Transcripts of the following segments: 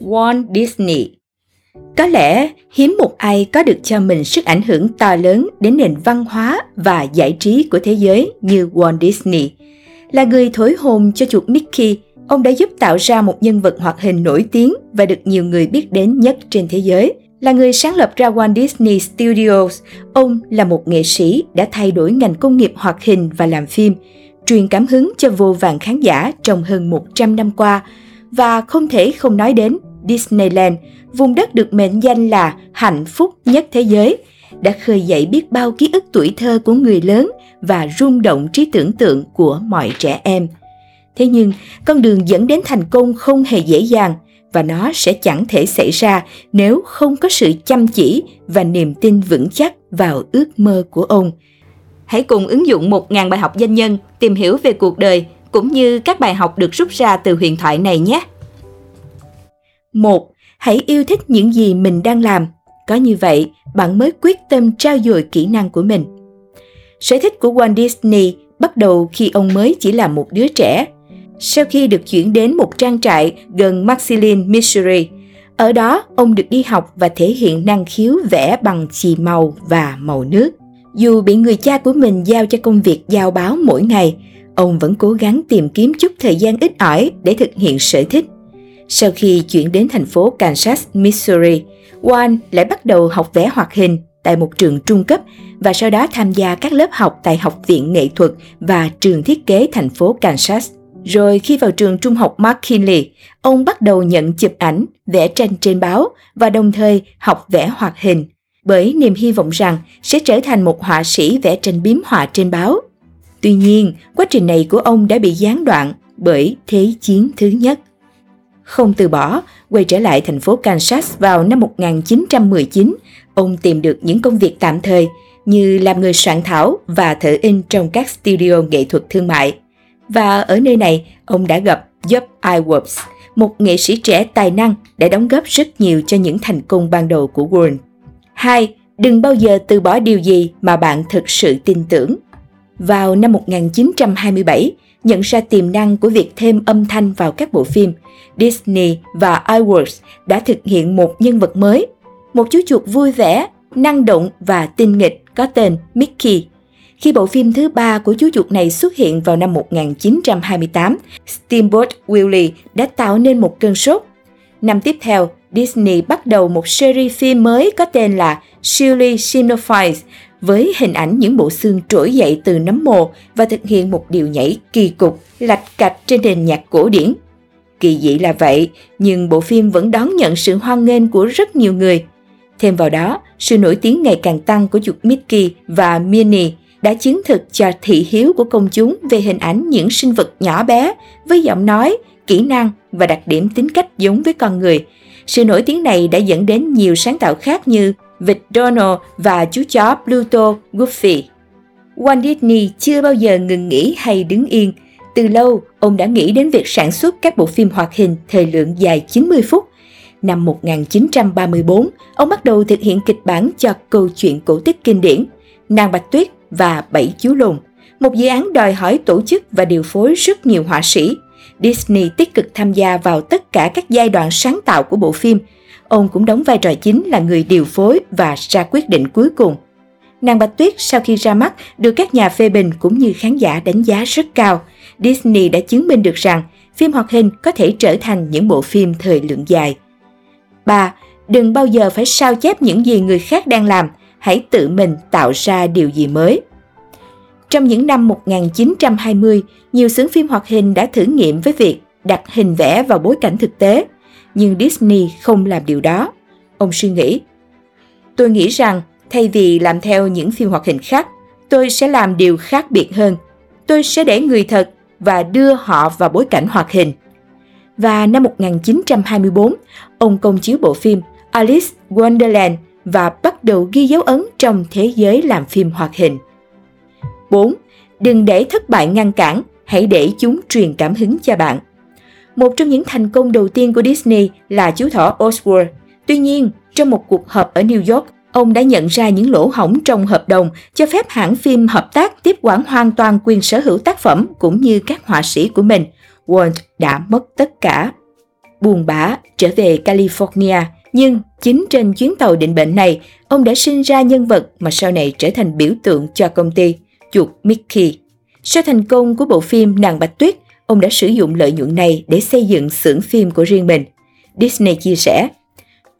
Walt Disney Có lẽ hiếm một ai có được cho mình sức ảnh hưởng to lớn đến nền văn hóa và giải trí của thế giới như Walt Disney. Là người thổi hồn cho chuột Mickey, ông đã giúp tạo ra một nhân vật hoạt hình nổi tiếng và được nhiều người biết đến nhất trên thế giới. Là người sáng lập ra Walt Disney Studios, ông là một nghệ sĩ đã thay đổi ngành công nghiệp hoạt hình và làm phim, truyền cảm hứng cho vô vàng khán giả trong hơn 100 năm qua và không thể không nói đến Disneyland, vùng đất được mệnh danh là hạnh phúc nhất thế giới, đã khơi dậy biết bao ký ức tuổi thơ của người lớn và rung động trí tưởng tượng của mọi trẻ em. Thế nhưng, con đường dẫn đến thành công không hề dễ dàng và nó sẽ chẳng thể xảy ra nếu không có sự chăm chỉ và niềm tin vững chắc vào ước mơ của ông. Hãy cùng ứng dụng 1.000 bài học danh nhân tìm hiểu về cuộc đời cũng như các bài học được rút ra từ huyền thoại này nhé. 1. Hãy yêu thích những gì mình đang làm. Có như vậy, bạn mới quyết tâm trao dồi kỹ năng của mình. Sở thích của Walt Disney bắt đầu khi ông mới chỉ là một đứa trẻ. Sau khi được chuyển đến một trang trại gần Maxilin, Missouri, ở đó ông được đi học và thể hiện năng khiếu vẽ bằng chì màu và màu nước. Dù bị người cha của mình giao cho công việc giao báo mỗi ngày, ông vẫn cố gắng tìm kiếm chút thời gian ít ỏi để thực hiện sở thích. Sau khi chuyển đến thành phố Kansas, Missouri, Juan lại bắt đầu học vẽ hoạt hình tại một trường trung cấp và sau đó tham gia các lớp học tại Học viện Nghệ thuật và trường thiết kế thành phố Kansas. Rồi khi vào trường trung học McKinley, ông bắt đầu nhận chụp ảnh, vẽ tranh trên báo và đồng thời học vẽ hoạt hình bởi niềm hy vọng rằng sẽ trở thành một họa sĩ vẽ tranh biếm họa trên báo. Tuy nhiên, quá trình này của ông đã bị gián đoạn bởi Thế chiến thứ nhất. Không từ bỏ, quay trở lại thành phố Kansas vào năm 1919, ông tìm được những công việc tạm thời như làm người soạn thảo và thợ in trong các studio nghệ thuật thương mại. Và ở nơi này, ông đã gặp Job Iwerks, một nghệ sĩ trẻ tài năng đã đóng góp rất nhiều cho những thành công ban đầu của Warren. 2. Đừng bao giờ từ bỏ điều gì mà bạn thực sự tin tưởng. Vào năm 1927, nhận ra tiềm năng của việc thêm âm thanh vào các bộ phim, Disney và iWorks đã thực hiện một nhân vật mới, một chú chuột vui vẻ, năng động và tinh nghịch có tên Mickey. Khi bộ phim thứ ba của chú chuột này xuất hiện vào năm 1928, Steamboat Willie đã tạo nên một cơn sốt. Năm tiếp theo, Disney bắt đầu một series phim mới có tên là Shirley Signifies với hình ảnh những bộ xương trỗi dậy từ nấm mồ và thực hiện một điều nhảy kỳ cục, lạch cạch trên nền nhạc cổ điển. Kỳ dị là vậy, nhưng bộ phim vẫn đón nhận sự hoan nghênh của rất nhiều người. Thêm vào đó, sự nổi tiếng ngày càng tăng của chuột Mickey và Minnie đã chứng thực cho thị hiếu của công chúng về hình ảnh những sinh vật nhỏ bé với giọng nói, kỹ năng và đặc điểm tính cách giống với con người. Sự nổi tiếng này đã dẫn đến nhiều sáng tạo khác như vịt Donald và chú chó Pluto Goofy. Walt Disney chưa bao giờ ngừng nghỉ hay đứng yên. Từ lâu, ông đã nghĩ đến việc sản xuất các bộ phim hoạt hình thời lượng dài 90 phút. Năm 1934, ông bắt đầu thực hiện kịch bản cho câu chuyện cổ tích kinh điển Nàng Bạch Tuyết và Bảy Chú Lùn, một dự án đòi hỏi tổ chức và điều phối rất nhiều họa sĩ. Disney tích cực tham gia vào tất cả các giai đoạn sáng tạo của bộ phim – ông cũng đóng vai trò chính là người điều phối và ra quyết định cuối cùng. Nàng Bạch Tuyết sau khi ra mắt được các nhà phê bình cũng như khán giả đánh giá rất cao. Disney đã chứng minh được rằng phim hoạt hình có thể trở thành những bộ phim thời lượng dài. 3. Đừng bao giờ phải sao chép những gì người khác đang làm, hãy tự mình tạo ra điều gì mới. Trong những năm 1920, nhiều xưởng phim hoạt hình đã thử nghiệm với việc đặt hình vẽ vào bối cảnh thực tế – nhưng Disney không làm điều đó. Ông suy nghĩ. Tôi nghĩ rằng thay vì làm theo những phim hoạt hình khác, tôi sẽ làm điều khác biệt hơn. Tôi sẽ để người thật và đưa họ vào bối cảnh hoạt hình. Và năm 1924, ông công chiếu bộ phim Alice Wonderland và bắt đầu ghi dấu ấn trong thế giới làm phim hoạt hình. 4. Đừng để thất bại ngăn cản, hãy để chúng truyền cảm hứng cho bạn. Một trong những thành công đầu tiên của Disney là chú thỏ Oswald. Tuy nhiên, trong một cuộc họp ở New York, ông đã nhận ra những lỗ hổng trong hợp đồng cho phép hãng phim hợp tác tiếp quản hoàn toàn quyền sở hữu tác phẩm cũng như các họa sĩ của mình. Walt đã mất tất cả. buồn bã trở về California. Nhưng chính trên chuyến tàu định bệnh này, ông đã sinh ra nhân vật mà sau này trở thành biểu tượng cho công ty, chuột Mickey. Sau thành công của bộ phim Nàng Bạch Tuyết, ông đã sử dụng lợi nhuận này để xây dựng xưởng phim của riêng mình. Disney chia sẻ,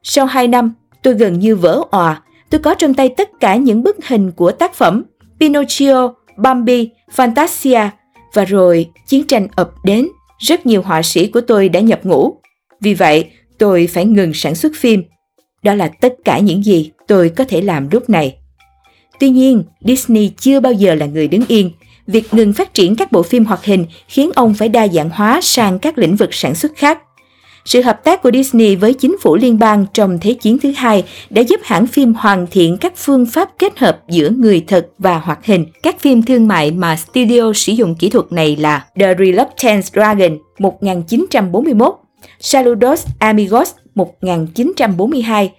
Sau 2 năm, tôi gần như vỡ òa. Tôi có trong tay tất cả những bức hình của tác phẩm Pinocchio, Bambi, Fantasia và rồi chiến tranh ập đến. Rất nhiều họa sĩ của tôi đã nhập ngũ. Vì vậy, tôi phải ngừng sản xuất phim. Đó là tất cả những gì tôi có thể làm lúc này. Tuy nhiên, Disney chưa bao giờ là người đứng yên. Việc ngừng phát triển các bộ phim hoạt hình khiến ông phải đa dạng hóa sang các lĩnh vực sản xuất khác. Sự hợp tác của Disney với chính phủ liên bang trong Thế chiến thứ hai đã giúp hãng phim hoàn thiện các phương pháp kết hợp giữa người thật và hoạt hình. Các phim thương mại mà studio sử dụng kỹ thuật này là The Reluctant Dragon 1941, Saludos Amigos 1942,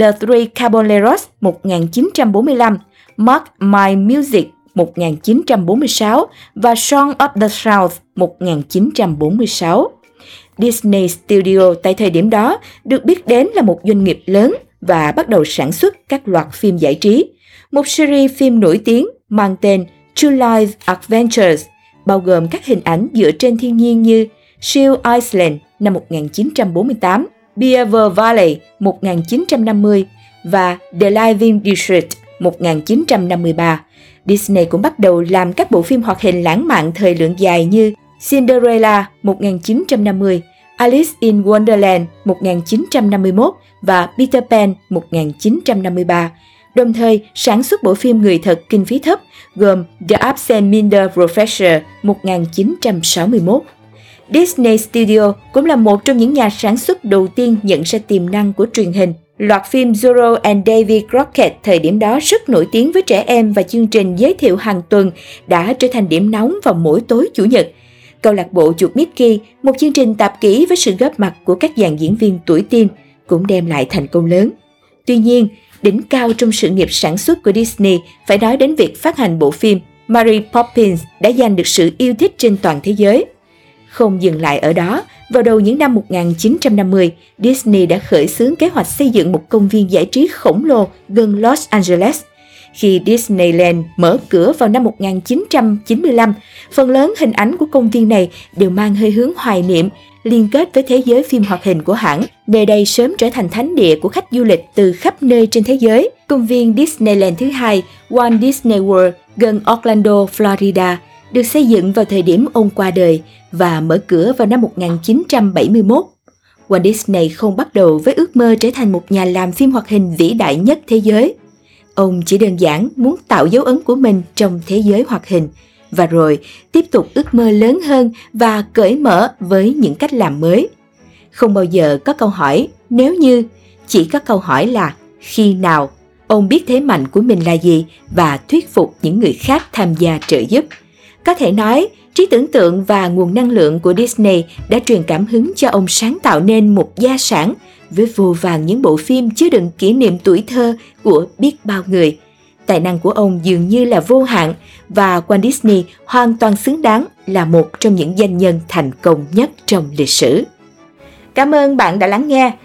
The Three Caballeros 1945, Mark My Music 1946 và Song of the South 1946. Disney Studio tại thời điểm đó được biết đến là một doanh nghiệp lớn và bắt đầu sản xuất các loạt phim giải trí. Một series phim nổi tiếng mang tên True Life Adventures, bao gồm các hình ảnh dựa trên thiên nhiên như Shield Island năm 1948, Beaver Valley 1950 và The Living District 1953. Disney cũng bắt đầu làm các bộ phim hoạt hình lãng mạn thời lượng dài như Cinderella 1950, Alice in Wonderland 1951 và Peter Pan 1953, đồng thời sản xuất bộ phim người thật kinh phí thấp gồm The Absent Minder Professor 1961. Disney Studio cũng là một trong những nhà sản xuất đầu tiên nhận ra tiềm năng của truyền hình. Loạt phim Zorro and Davy Crockett thời điểm đó rất nổi tiếng với trẻ em và chương trình giới thiệu hàng tuần đã trở thành điểm nóng vào mỗi tối Chủ nhật – Câu lạc bộ chuột Mickey, một chương trình tạp kỹ với sự góp mặt của các dàn diễn viên tuổi teen, cũng đem lại thành công lớn. Tuy nhiên, đỉnh cao trong sự nghiệp sản xuất của Disney phải nói đến việc phát hành bộ phim Mary Poppins đã giành được sự yêu thích trên toàn thế giới. Không dừng lại ở đó, vào đầu những năm 1950, Disney đã khởi xướng kế hoạch xây dựng một công viên giải trí khổng lồ gần Los Angeles – khi Disneyland mở cửa vào năm 1995, phần lớn hình ảnh của công viên này đều mang hơi hướng hoài niệm, liên kết với thế giới phim hoạt hình của hãng. Nơi đây sớm trở thành thánh địa của khách du lịch từ khắp nơi trên thế giới. Công viên Disneyland thứ hai, Walt Disney World, gần Orlando, Florida, được xây dựng vào thời điểm ông qua đời và mở cửa vào năm 1971. Walt Disney không bắt đầu với ước mơ trở thành một nhà làm phim hoạt hình vĩ đại nhất thế giới. Ông chỉ đơn giản muốn tạo dấu ấn của mình trong thế giới hoạt hình và rồi tiếp tục ước mơ lớn hơn và cởi mở với những cách làm mới. Không bao giờ có câu hỏi nếu như, chỉ có câu hỏi là khi nào. Ông biết thế mạnh của mình là gì và thuyết phục những người khác tham gia trợ giúp. Có thể nói, trí tưởng tượng và nguồn năng lượng của Disney đã truyền cảm hứng cho ông sáng tạo nên một gia sản với vô vàng những bộ phim chứa đựng kỷ niệm tuổi thơ của biết bao người. Tài năng của ông dường như là vô hạn và Walt Disney hoàn toàn xứng đáng là một trong những danh nhân thành công nhất trong lịch sử. Cảm ơn bạn đã lắng nghe.